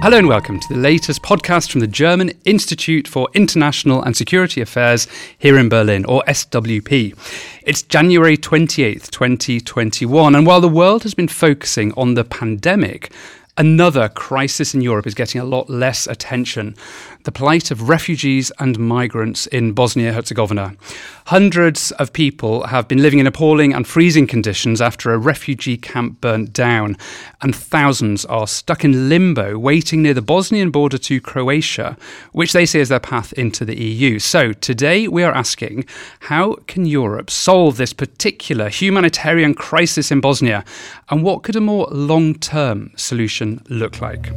Hello and welcome to the latest podcast from the German Institute for International and Security Affairs here in Berlin, or SWP. It's January 28th, 2021, and while the world has been focusing on the pandemic, another crisis in Europe is getting a lot less attention the plight of refugees and migrants in Bosnia Herzegovina. Hundreds of people have been living in appalling and freezing conditions after a refugee camp burnt down, and thousands are stuck in limbo waiting near the Bosnian border to Croatia, which they see as their path into the EU. So today we are asking how can Europe solve this particular humanitarian crisis in Bosnia, and what could a more long term solution look like?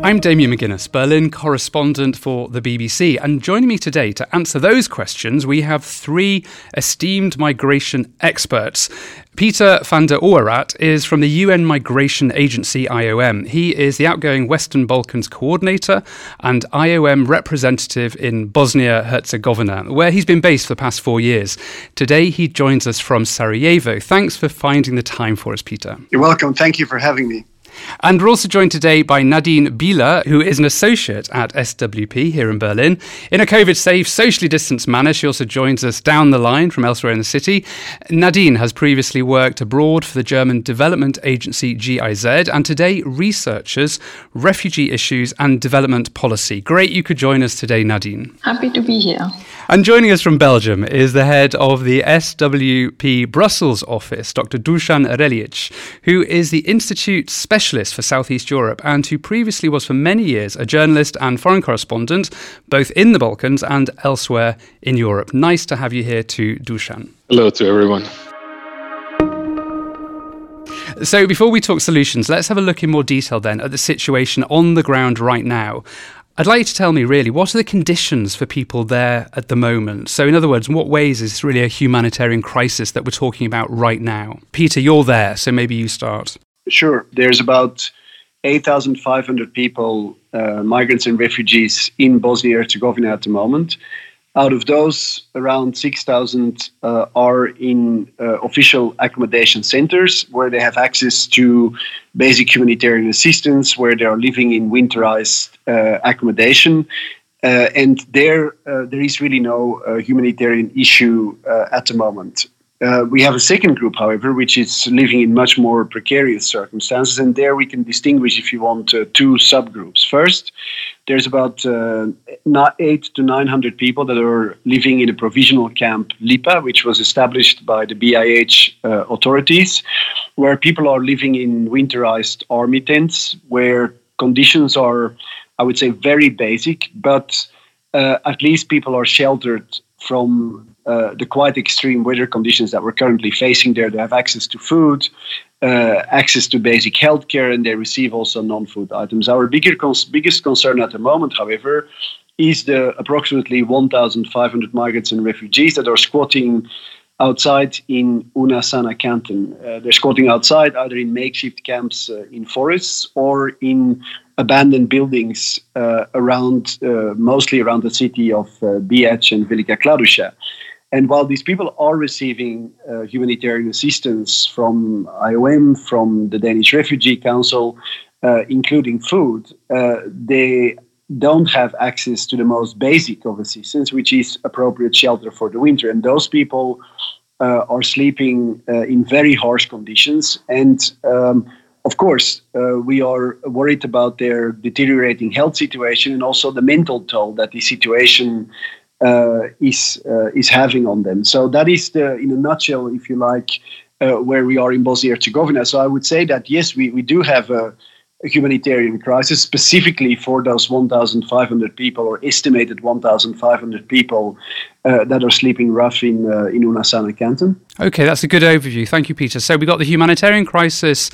I'm Damien McGuinness, Berlin correspondent for the BBC, and joining me today to answer those questions, we have three esteemed migration experts. Peter van der Auweraert is from the UN Migration Agency IOM. He is the outgoing Western Balkans coordinator and IOM representative in Bosnia Herzegovina, where he's been based for the past four years. Today he joins us from Sarajevo. Thanks for finding the time for us, Peter. You're welcome. Thank you for having me. And we're also joined today by Nadine Biehler, who is an associate at SWP here in Berlin. In a COVID safe, socially distanced manner, she also joins us down the line from elsewhere in the city. Nadine has previously worked abroad for the German development agency GIZ and today researches refugee issues and development policy. Great you could join us today, Nadine. Happy to be here. And joining us from Belgium is the head of the SWP Brussels office, Dr. Dusan Reljic, who is the Institute's specialist for Southeast Europe and who previously was for many years a journalist and foreign correspondent, both in the Balkans and elsewhere in Europe. Nice to have you here to Dusan. Hello to everyone. So, before we talk solutions, let's have a look in more detail then at the situation on the ground right now. I'd like you to tell me really what are the conditions for people there at the moment? So, in other words, in what ways is this really a humanitarian crisis that we're talking about right now? Peter, you're there, so maybe you start. Sure. There's about 8,500 people, uh, migrants and refugees in Bosnia Herzegovina at the moment. Out of those, around 6,000 uh, are in uh, official accommodation centers where they have access to basic humanitarian assistance, where they are living in winterized uh, accommodation. Uh, and there, uh, there is really no uh, humanitarian issue at the moment. Uh, we have a second group, however, which is living in much more precarious circumstances, and there we can distinguish, if you want, uh, two subgroups. First, there's about uh, eight to nine hundred people that are living in a provisional camp, Lipa, which was established by the BIH uh, authorities, where people are living in winterized army tents, where conditions are, I would say, very basic, but uh, at least people are sheltered from uh, the quite extreme weather conditions that we're currently facing there. They have access to food, uh, access to basic healthcare, and they receive also non-food items. Our bigger cons- biggest concern at the moment, however, is the approximately 1,500 migrants and refugees that are squatting outside in Una Sana canton. Uh, they're squatting outside either in makeshift camps uh, in forests or in abandoned buildings uh, around, uh, mostly around the city of uh, and Velika Kladuša. And while these people are receiving uh, humanitarian assistance from IOM, from the Danish Refugee Council, uh, including food, uh, they don't have access to the most basic of assistance, which is appropriate shelter for the winter. And those people uh, are sleeping uh, in very harsh conditions. And um, of course, uh, we are worried about their deteriorating health situation and also the mental toll that the situation is uh, is having on them. So that is the, in a nutshell, if you like, uh, where we are in Bosnia Herzegovina. So I would say that yes, we, we do have a, a humanitarian crisis specifically for those 1,500 people or estimated 1,500 people uh, that are sleeping rough in uh, in Una Sana canton. Okay, that's a good overview. Thank you, Peter. So we got the humanitarian crisis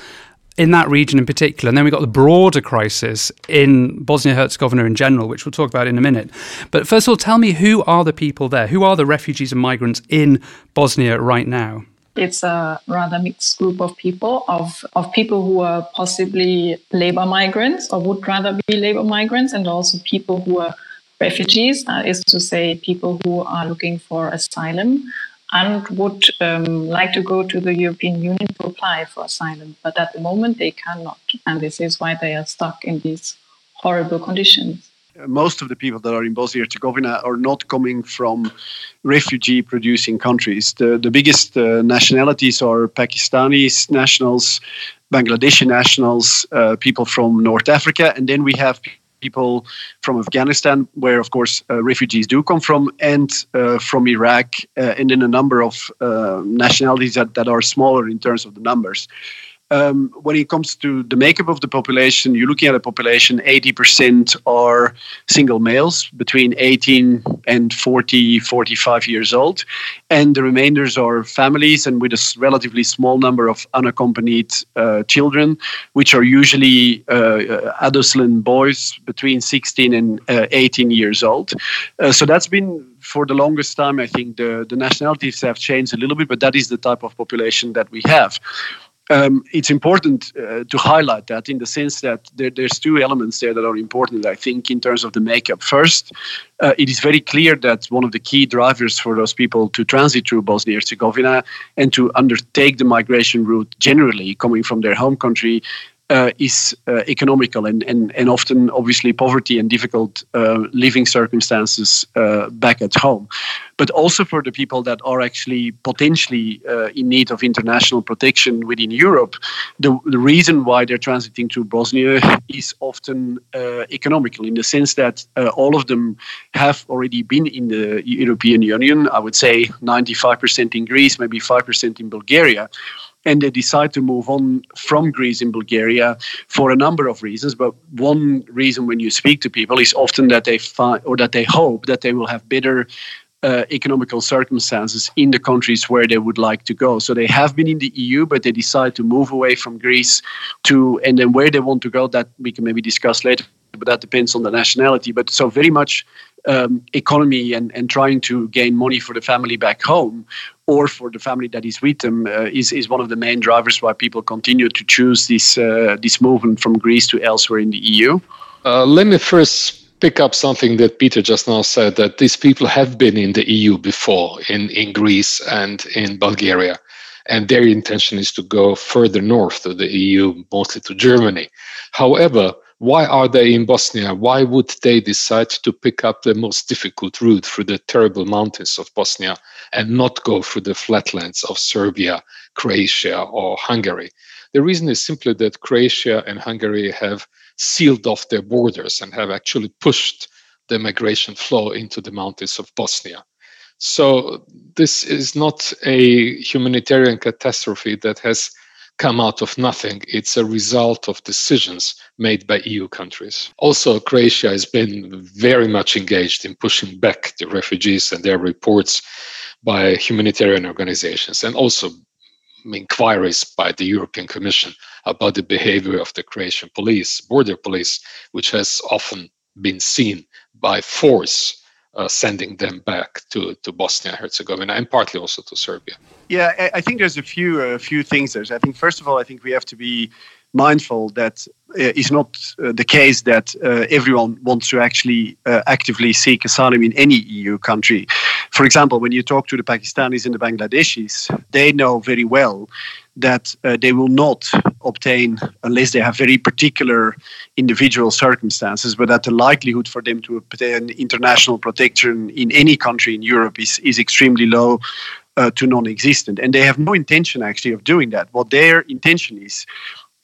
in that region in particular. And then we got the broader crisis in Bosnia Herzegovina in general, which we'll talk about in a minute. But first of all, tell me who are the people there? Who are the refugees and migrants in Bosnia right now? It's a rather mixed group of people, of, of people who are possibly labor migrants or would rather be labor migrants, and also people who are refugees, is to say, people who are looking for asylum and would um, like to go to the European Union to apply for asylum. But at the moment, they cannot. And this is why they are stuck in these horrible conditions most of the people that are in Bosnia Herzegovina are not coming from refugee producing countries. The, the biggest uh, nationalities are Pakistani nationals, Bangladeshi nationals, uh, people from North Africa, and then we have people from Afghanistan, where of course uh, refugees do come from, and uh, from Iraq, uh, and then a number of uh, nationalities that, that are smaller in terms of the numbers um, when it comes to the makeup of the population, you're looking at a population 80% are single males between 18 and 40, 45 years old. And the remainders are families and with a relatively small number of unaccompanied uh, children, which are usually uh, adolescent boys between 16 and uh, 18 years old. Uh, so that's been for the longest time, I think the, the nationalities have changed a little bit, but that is the type of population that we have um, it's important uh, to highlight that in the sense that there, there's two elements there that are important, I think, in terms of the makeup. First, uh, it is very clear that one of the key drivers for those people to transit through Bosnia and Herzegovina and to undertake the migration route generally coming from their home country uh, is uh, economical and, and, and often obviously poverty and difficult uh, living circumstances uh, back at home. But also for the people that are actually potentially uh, in need of international protection within Europe, the, the reason why they're transiting to Bosnia is often uh, economical in the sense that all of them have already been in the European Union. I would say 95% in Greece, maybe 5% in Bulgaria and they decide to move on from Greece in Bulgaria for a number of reasons. But one reason when you speak to people is often that they find or that they hope that they will have better uh, economical circumstances in the countries where they would like to go. So they have been in the EU, but they decide to move away from Greece to, and then where they want to go, that we can maybe discuss later. But that depends on the nationality. But so very much um, economy and, and trying to gain money for the family back home or for the family that is with them uh, is, is one of the main drivers why people continue to choose this, uh, this movement from Greece to elsewhere in the EU. Uh, let me first pick up something that Peter just now said that these people have been in the EU before, in, in Greece and in Bulgaria. And their intention is to go further north to the EU, mostly to Germany. However, why are they in Bosnia? Why would they decide to pick up the most difficult route through the terrible mountains of Bosnia and not go through the flatlands of Serbia, Croatia, or Hungary? The reason is simply that Croatia and Hungary have sealed off their borders and have actually pushed the migration flow into the mountains of Bosnia. So this is not a humanitarian catastrophe that has come out of nothing. It's a result of decisions made by EU countries. Also, Croatia has been very much engaged in pushing back the refugees and their reports by humanitarian organizations and also inquiries by the European Commission about the behavior of the Croatian police, border police, which has often been seen by force uh, sending them back to, to Bosnia and Herzegovina and partly also to Serbia. Yeah, I, think there's a few a few things there. I think first of all, I think we have to be mindful that uh, it's not uh, the case that uh, everyone wants to actually uh, actively seek asylum in any EU country. For example, when you talk to the Pakistanis and the Bangladeshis, they know very well that uh, they will not obtain unless they have very particular individual circumstances, but that the likelihood for them to obtain international protection in any country in Europe is, is extremely low uh, to non-existent. And they have no intention actually of doing that. What their intention is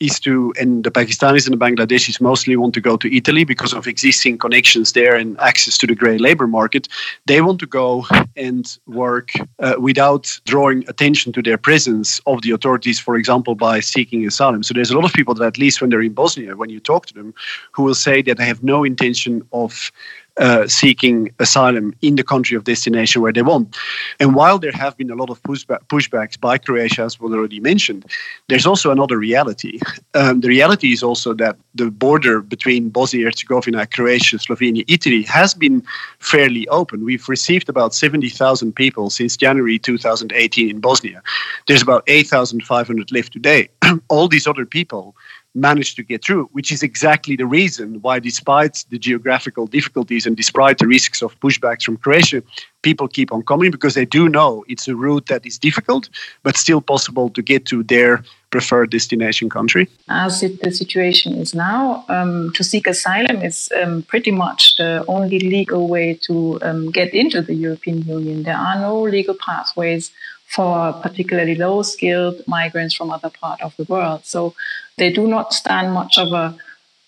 is to, and the Pakistanis and the Bangladeshis mostly want to go to Italy because of existing connections there and access to the grey labor market. They want to go and work uh, without drawing attention to their presence of the authorities, for example, by seeking asylum. So there's a lot of people that, at least when they're in Bosnia, when you talk to them, who will say that they have no intention of uh, seeking asylum in the country of destination where they want. And while there have been a lot of pushback, pushbacks by Croatia, as was already mentioned, there's also another reality. Um, the reality is also that the border between Bosnia Herzegovina, Croatia, Slovenia, Italy has been fairly open. We've received about 70,000 people since January 2018 in Bosnia. There's about 8,500 left today. All these other people managed to get through, which is exactly the reason why, despite the geographical difficulties and despite the risks of pushbacks from Croatia, people keep on coming because they do know it's a route that is difficult, but still possible to get to their preferred destination country. As it, the situation is now, um, to seek asylum is um, pretty much the only legal way to um, get into the European Union. There are no legal pathways for particularly low skilled migrants from other parts of the world. So they do not stand much of a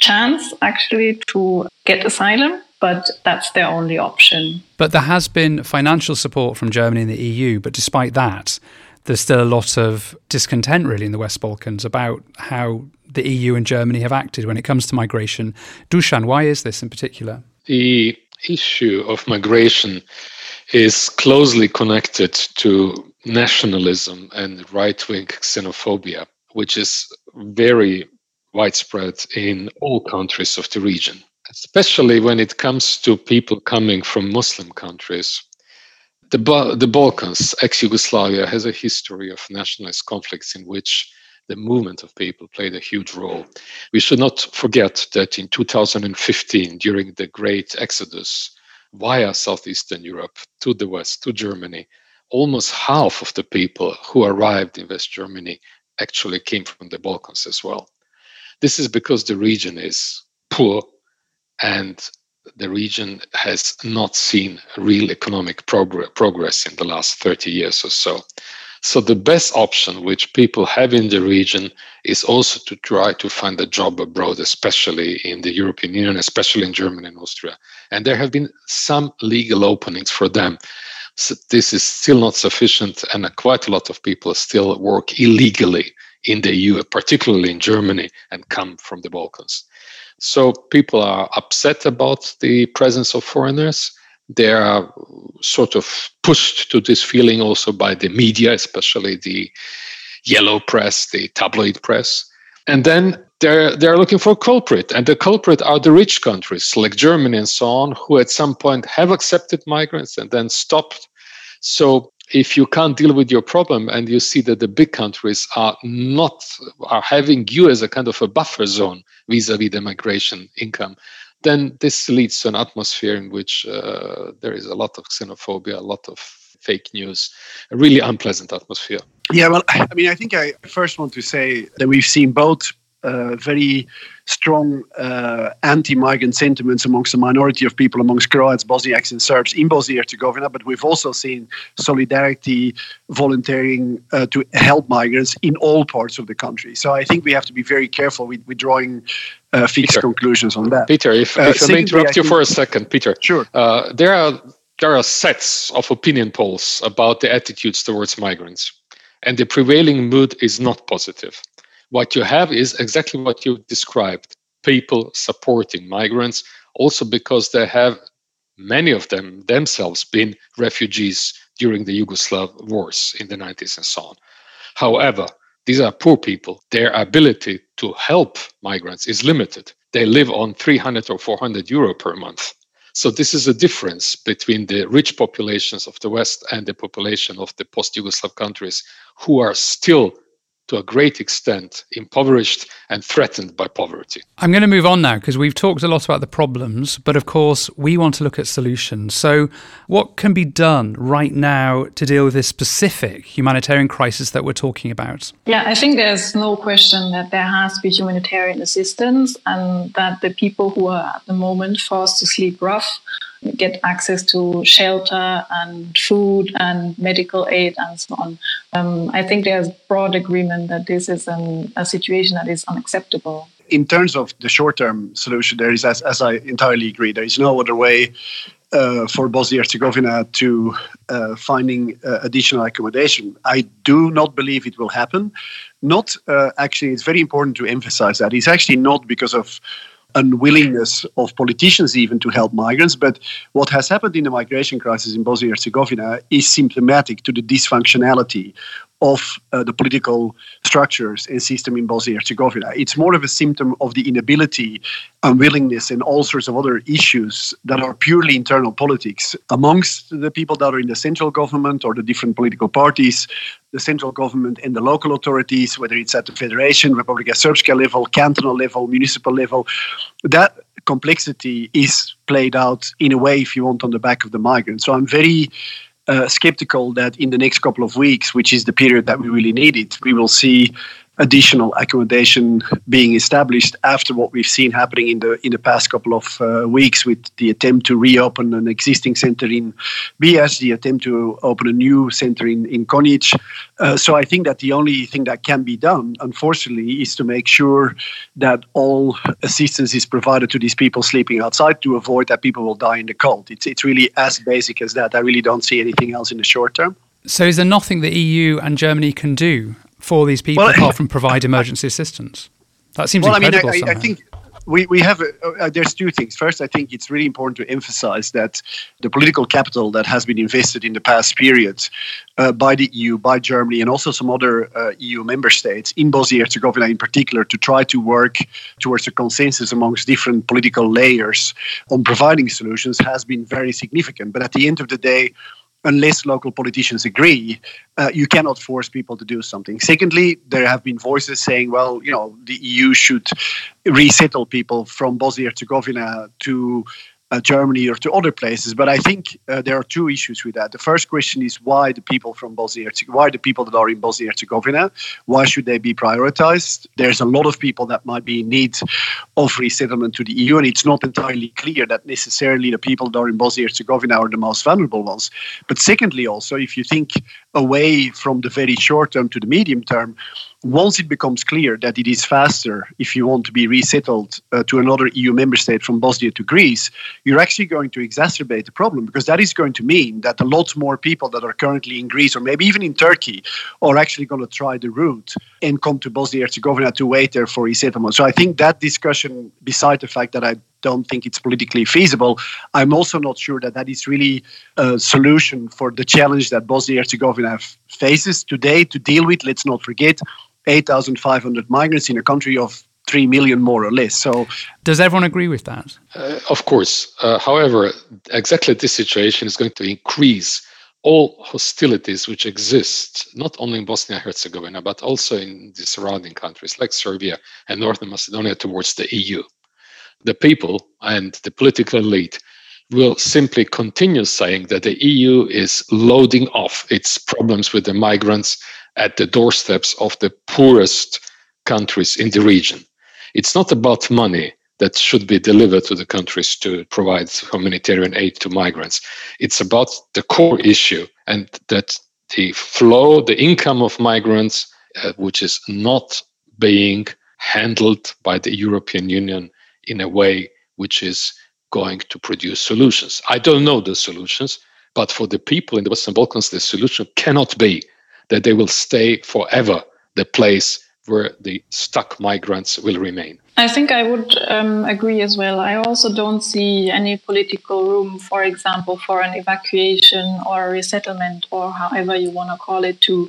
chance actually to get asylum but that's their only option. But there has been financial support from Germany and the EU, but despite that, there's still a lot of discontent really in the West Balkans about how the EU and Germany have acted when it comes to migration. Dusan, why is this in particular? The issue of migration is closely connected to nationalism and right wing xenophobia, which is very widespread in all countries of the region especially when it comes to people coming from Muslim countries. The, ba- the Balkans, ex Yugoslavia, has a history of nationalist conflicts in which the movement of people played a huge role. We should not forget that in 2015, during the great exodus via southeastern Europe to the west, to Germany, almost half of the people who arrived in West Germany actually came from the Balkans as well. This is because the region is poor and the region has not seen real economic progr- progress in the last 30 years or so. So, the best option which people have in the region is also to try to find a job abroad, especially in the European Union, especially in Germany and Austria. And there have been some legal openings for them. This is still not sufficient, and quite a lot of people still work illegally in the EU, particularly in Germany, and come from the Balkans. So people are upset about the presence of foreigners. They are sort of pushed to this feeling also by the media, especially the yellow press, the tabloid press. And then they're they're looking for culprit, and the culprit are the rich countries like Germany and so on, who at some point have accepted migrants and then stopped. So if you can't deal with your problem and you see that the big countries are not are having you as a kind of a buffer zone vis-a-vis the migration income then this leads to an atmosphere in which uh, there is a lot of xenophobia a lot of fake news a really unpleasant atmosphere yeah well i mean i think i first want to say that we've seen both uh, very strong uh, anti-migrant sentiments amongst a minority of people, amongst Croats, Bosniaks, and Serbs in Bosnia and Herzegovina. But we've also seen solidarity, volunteering uh, to help migrants in all parts of the country. So I think we have to be very careful with, with drawing uh, fixed Peter, conclusions on that. Peter, if, uh, if I may interrupt you for a second, Peter. Sure. Uh, there are there are sets of opinion polls about the attitudes towards migrants, and the prevailing mood is not positive what you have is exactly what you described people supporting migrants, also because they have many of them themselves been refugees during the Yugoslav wars in the 90s and so on. However, these are poor people. Their ability to help migrants is limited. They live on 300 or 400 euro per month. So, this is a difference between the rich populations of the West and the population of the post Yugoslav countries who are still to a great extent impoverished and threatened by poverty. I'm going to move on now because we've talked a lot about the problems, but of course, we want to look at solutions. So, what can be done right now to deal with this specific humanitarian crisis that we're talking about? Yeah, I think there's no question that there has to be humanitarian assistance and that the people who are at the moment forced to sleep rough get access to shelter and food and medical aid and so on. Um, I think there's broad agreement that this is an, a situation that is unacceptable. In terms of the short-term solution, there is, as, as I entirely agree, there is no other way uh, for Bosnia Herzegovina to uh, finding uh, additional accommodation. I do not believe it will happen. Not uh, actually, it's very important to emphasize that it's actually not because of unwillingness of politicians even to help migrants. But what has happened in the migration crisis in Bosnia and Herzegovina is symptomatic to the dysfunctionality of uh, the political structures and system in Bosnia and Herzegovina. It's more of a symptom of the inability, unwillingness, and all sorts of other issues that are purely internal politics amongst the people that are in the central government or the different political parties, the central government and the local authorities, whether it's at the Federation, Republika Srpska level, cantonal level, municipal level. That complexity is played out in a way, if you want, on the back of the migrants. So I'm very Uh, skeptical that in the next couple of weeks, which is the period that we really need it, we will see additional accommodation being established after what we've seen happening in the in the past couple of uh, weeks with the attempt to reopen an existing center in Bias, the attempt to open a new center in in Konjic. Uh, so I think that the only thing that can be done, unfortunately, is to make sure that all assistance is provided to these people sleeping outside to avoid that people will die in the cold. It's it's really as basic as that. I really don't see anything else in the short term. So is there nothing the EU and Germany can do for these people well, apart from provide emergency assistance? That seems well, incredible. I mean, I, I, think we, we have uh, uh, there's two things. First, I think it's really important to emphasize that the political capital that has been invested in the past period uh, by the EU, by Germany, and also some other uh, EU member states in Bosnia Herzegovina in particular to try to work towards a consensus amongst different political layers on providing solutions has been very significant. But at the end of the day, unless local politicians agree, uh, you cannot force people to do something. Secondly, there have been voices saying, well, you know, the EU should resettle people from Bosnia Herzegovina to uh, Germany or to other places. But I think uh, there are two issues with that. The first question is why the people from Bosnia, why the people that are in Bosnia Herzegovina, why should they be prioritized? There's a lot of people that might be in need of resettlement to the EU, and it's not entirely clear that necessarily the people that are in Bosnia Herzegovina are the most vulnerable ones. But secondly, also, if you think away from the very short term to the medium term, once it becomes clear that it is faster if you want to be resettled uh, to another EU member state from Bosnia to Greece, you're actually going to exacerbate the problem because that is going to mean that a lot more people that are currently in Greece or maybe even in Turkey are actually going to try the route and come to Bosnia Herzegovina to wait there for resettlement. So I think that discussion, beside the fact that I don't think it's politically feasible. I'm also not sure that that is really a solution for the challenge that Bosnia Herzegovina faces today to deal with. Let's not forget 8,500 migrants in a country of 3 million more or less. So, does everyone agree with that? Uh, of course. Uh, however, exactly this situation is going to increase all hostilities which exist not only in Bosnia and Herzegovina but also in the surrounding countries like Serbia and Northern Macedonia towards the EU. The people and the political elite will simply continue saying that the EU is loading off its problems with the migrants at the doorsteps of the poorest countries in the region. It's not about money that should be delivered to the countries to provide humanitarian aid to migrants. It's about the core issue, and that the flow, the income of migrants, uh, which is not being handled by the European Union in a way which is going to produce solutions. I don't know the solutions, but for the people in the Western Balkans, the solution cannot be that they will stay forever the place where the stuck migrants will remain. I think I would um, agree as well. I also don't see any political room, for example, for an evacuation or resettlement or however you want to call it to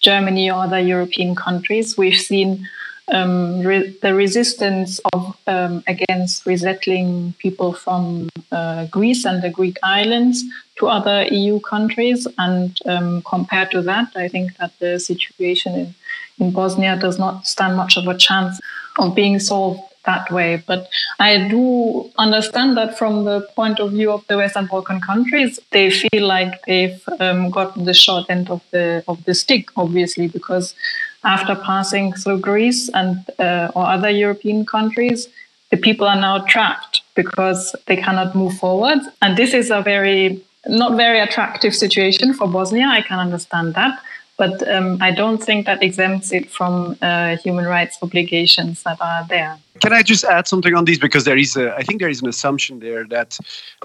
Germany or other European countries. We've seen um, re- the resistance of um, against resettling people from uh, Greece and the Greek islands to other EU countries. And um, compared to that, I think that the situation in, in Bosnia does not stand much of a chance of being solved that way. But I do understand that from the point of view of the Western Balkan countries, they feel like they've um, got the short end of the of the stick, obviously, because after passing through Greece and uh, or other European countries, the people are now trapped because they cannot move forward. And this is a very not very attractive situation for Bosnia. I can understand that. But um, I don't think that exempts it from uh, human rights obligations that are there. Can I just add something on this? Because there is, a, I think there is an assumption there that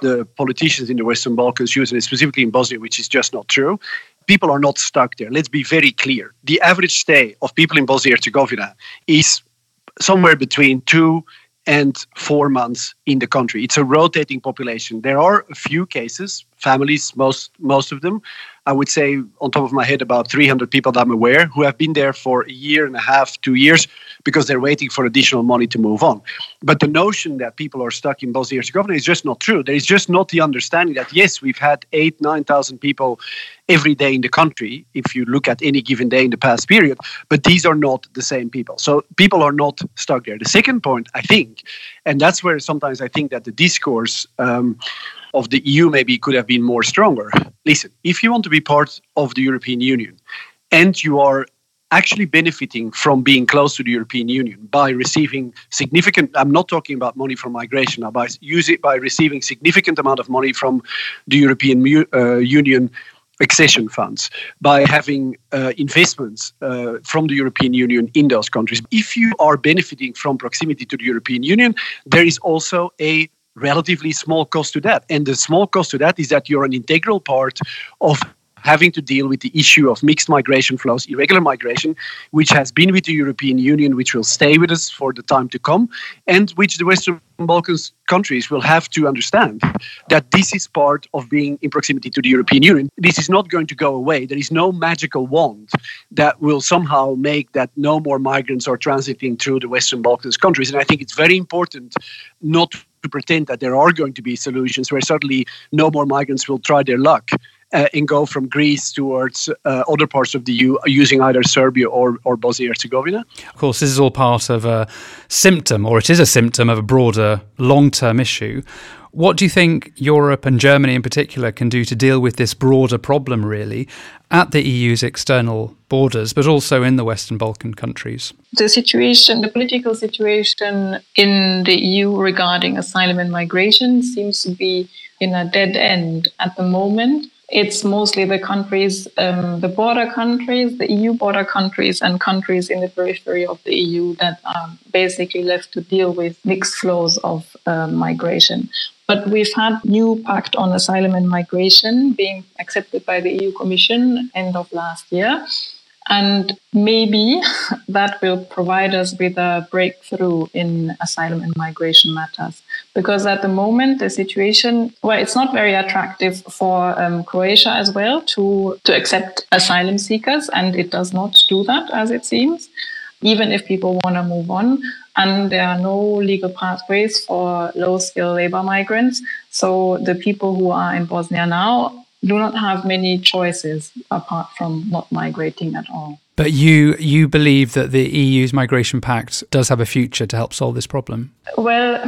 the politicians in the Western Balkans use, and specifically in Bosnia, which is just not true, people are not stuck there. Let's be very clear. The average stay of people in Bosnia Herzegovina is somewhere between two and four months in the country. It's a rotating population. There are a few cases, families, most most of them, I would say, on top of my head, about 300 people that I'm aware who have been there for a year and a half, two years, because they're waiting for additional money to move on. But the notion that people are stuck in Bosnia Herzegovina is just not true. There is just not the understanding that, yes, we've had eight, 9,000 people every day in the country, if you look at any given day in the past period, but these are not the same people. So people are not stuck there. The second point, I think, and that's where sometimes I think that the discourse um, of the EU maybe could have been more stronger. Listen, if you want to be part of the European Union and you are actually benefiting from being close to the European Union by receiving significant I'm not talking about money from migration now by use it by receiving significant amount of money from the European uh, Union accession funds, by having uh, investments uh, from the European Union in those countries. If you are benefiting from proximity to the European Union, there is also a relatively small cost to that. And the small cost to that is that you're an integral part of having to deal with the issue of mixed migration flows, irregular migration, which has been with the European Union, which will stay with us for the time to come, and which the Western Balkans countries will have to understand that this is part of being in proximity to the European Union. This is not going to go away. There is no magical wand that will somehow make that no more migrants are transiting through the Western Balkans countries. And I think it's very important not to pretend that there are going to be solutions where suddenly no more migrants will try their luck uh, and go from Greece towards uh, other parts of the EU using either Serbia or, or Bosnia Herzegovina. Of course, this is all part of a symptom, or it is a symptom of a broader long term issue. What do you think Europe and Germany in particular can do to deal with this broader problem, really, at the EU's external borders, but also in the Western Balkan countries? The situation, the political situation in the EU regarding asylum and migration seems to be in a dead end at the moment it's mostly the countries, um, the border countries, the EU border countries, and countries in the periphery of the EU that are basically left to deal with mixed flows of uh, migration. But we've had new pact on asylum and migration being accepted by the EU Commission end of last year. And maybe that will provide us with a breakthrough in asylum and migration matters. Because at the moment, the situation, well, it's not very attractive for um, Croatia as well to, to accept asylum seekers, and it does not do that as it seems, even if people want to move on. And there are no legal pathways for low skilled labor migrants. So the people who are in Bosnia now do not have many choices apart from not migrating at all. But you you believe that the EU's migration pact does have a future to help solve this problem? Well,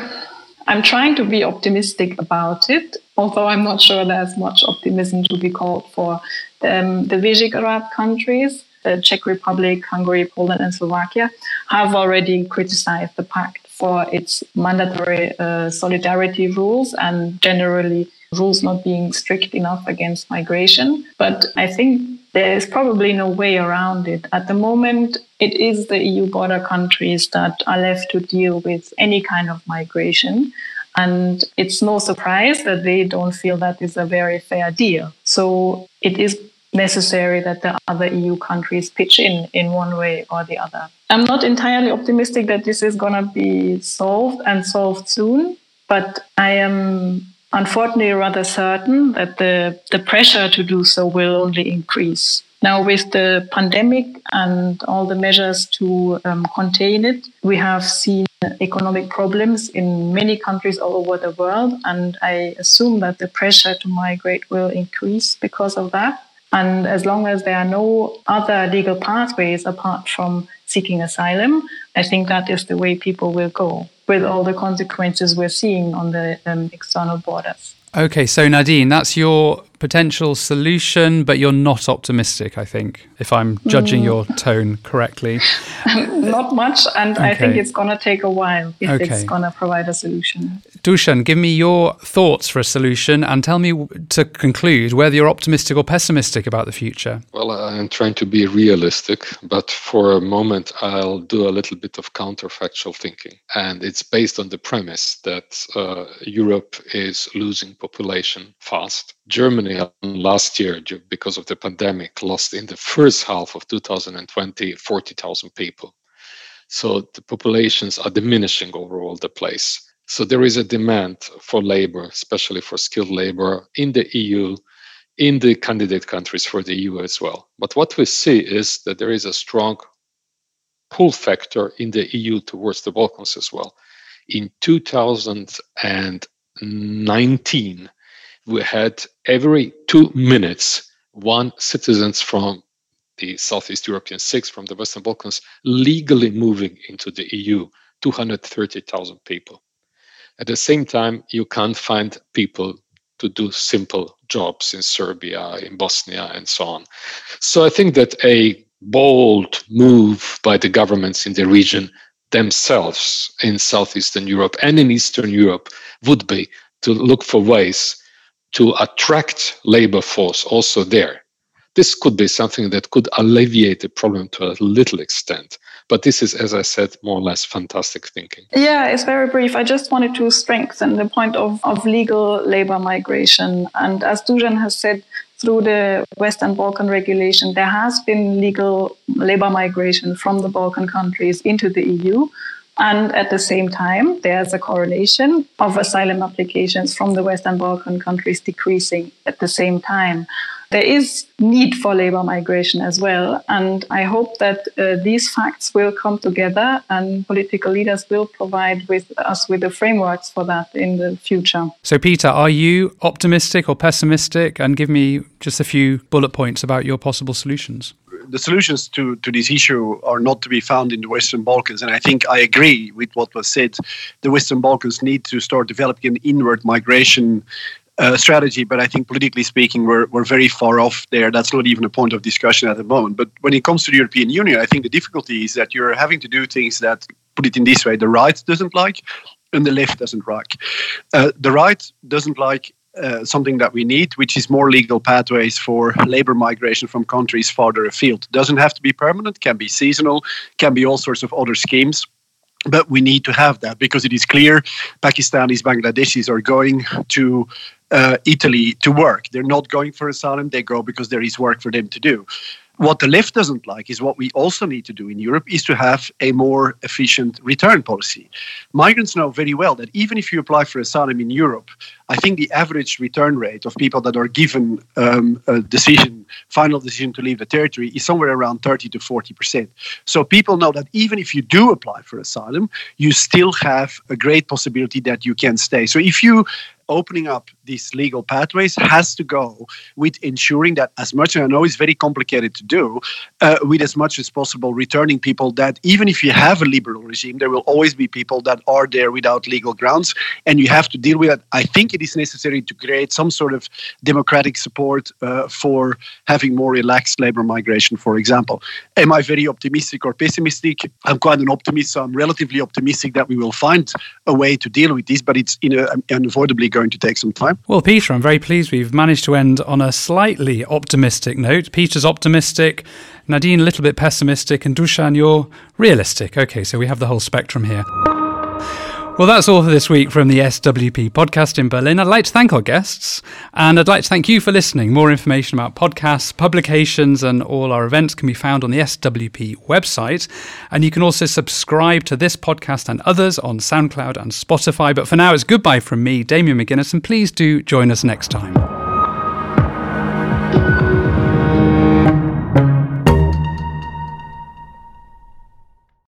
I'm trying to be optimistic about it, although I'm not sure there's much optimism to be called for. Um, the Visegrad countries, the Czech Republic, Hungary, Poland, and Slovakia, have already criticized the pact for its mandatory uh, solidarity rules and generally rules not being strict enough against migration. But I think there is probably no way around it. At the moment, it is the EU border countries that are left to deal with any kind of migration. And it's no surprise that they don't feel that is a very fair deal. So it is necessary that the other EU countries pitch in in one way or the other. I'm not entirely optimistic that this is going to be solved and solved soon, but I am unfortunately rather certain that the, the pressure to do so will only increase. Now, with the pandemic and all the measures to um, contain it, we have seen economic problems in many countries all over the world. And I assume that the pressure to migrate will increase because of that. And as long as there are no other legal pathways apart from seeking asylum, I think that is the way people will go with all the consequences we're seeing on the um, external borders. Okay, so Nadine, that's your potential solution, but you're not optimistic, I think, if I'm judging mm. your tone correctly. not much, and okay. I think it's going to take a while if okay. it's going to provide a solution. Dusan, give me your thoughts for a solution and tell me to conclude whether you're optimistic or pessimistic about the future. Well, I'm trying to be realistic, but for a moment, I'll do a little bit of counterfactual thinking. And it's based on the premise that uh, Europe is losing population fast Germany last year, because of the pandemic, lost in the first half of 2020 40,000 people. So the populations are diminishing over all the place. So there is a demand for labor, especially for skilled labor in the EU, in the candidate countries for the EU as well. But what we see is that there is a strong pull factor in the EU towards the Balkans as well. In 2019, we had every two minutes one citizens from the Southeast European six from the Western Balkans legally moving into the EU, 230,000 people. At the same time, you can't find people to do simple jobs in Serbia, in Bosnia, and so on. So I think that a bold move by the governments in the region themselves in Southeastern Europe and in Eastern Europe would be to look for ways to attract labor force also there. This could be something that could alleviate the problem to a little extent. But this is, as I said, more or less fantastic thinking. Yeah, it's very brief. I just wanted to strengthen the point of, of legal labor migration. And as Dusan has said, through the Western Balkan regulation, there has been legal labor migration from the Balkan countries into the EU. And at the same time, there's a correlation of asylum applications from the Western Balkan countries decreasing at the same time there is need for labor migration as well. And I hope that uh, these facts will come together and political leaders will provide with us with the frameworks for that in the future. So, Peter, are you optimistic or pessimistic? And give me just a few bullet points about your possible solutions the solutions to, to this issue are not to be found in the Western Balkans. And I think I agree with what was said. The Western Balkans need to start developing an inward migration uh, strategy, but I think politically speaking, we're, we're very far off there. That's not even a point of discussion at the moment. But when it comes to the European Union, I think the difficulty is that you're having to do things that, put it in this way, the right doesn't like and the left doesn't like. Uh, the right doesn't like uh, something that we need, which is more legal pathways for labor migration from countries farther afield. Doesn't have to be permanent, can be seasonal, can be all sorts of other schemes but we need to have that because it is clear Pakistanis, Bangladeshis are going to uh, Italy to work. They're not going for asylum, they go because there is work for them to do. What the left doesn't like is what we also need to do in Europe is to have a more efficient return policy. Migrants know very well that even if you apply for asylum in Europe, I think the average return rate of people that are given um, a decision, final decision to leave the territory, is somewhere around 30 to 40 percent. So people know that even if you do apply for asylum, you still have a great possibility that you can stay. So if you opening up these legal pathways has to go with ensuring that as much, and I know it's very complicated to do, uh, with as much as possible returning people that even if you have a liberal regime, there will always be people that are there without legal grounds, and you have to deal with that. I think it is necessary to create some sort of democratic support uh, for having more relaxed labor migration, for example. Am I very optimistic or pessimistic? I'm quite an optimist, so I'm relatively optimistic that we will find a way to deal with this, but it's know, unavoidably going to take some time. Well, Peter, I'm very pleased we've managed to end on a slightly optimistic note. Peter's optimistic, Nadine a little bit pessimistic, and Dusan, you're realistic. Okay, so we have the whole spectrum here. Well, that's all for this week from the SWP podcast in Berlin. I'd like to thank our guests and I'd like to thank you for listening. More information about podcasts, publications, and all our events can be found on the SWP website. And you can also subscribe to this podcast and others on SoundCloud and Spotify. But for now, it's goodbye from me, Damien McGuinness, and please do join us next time.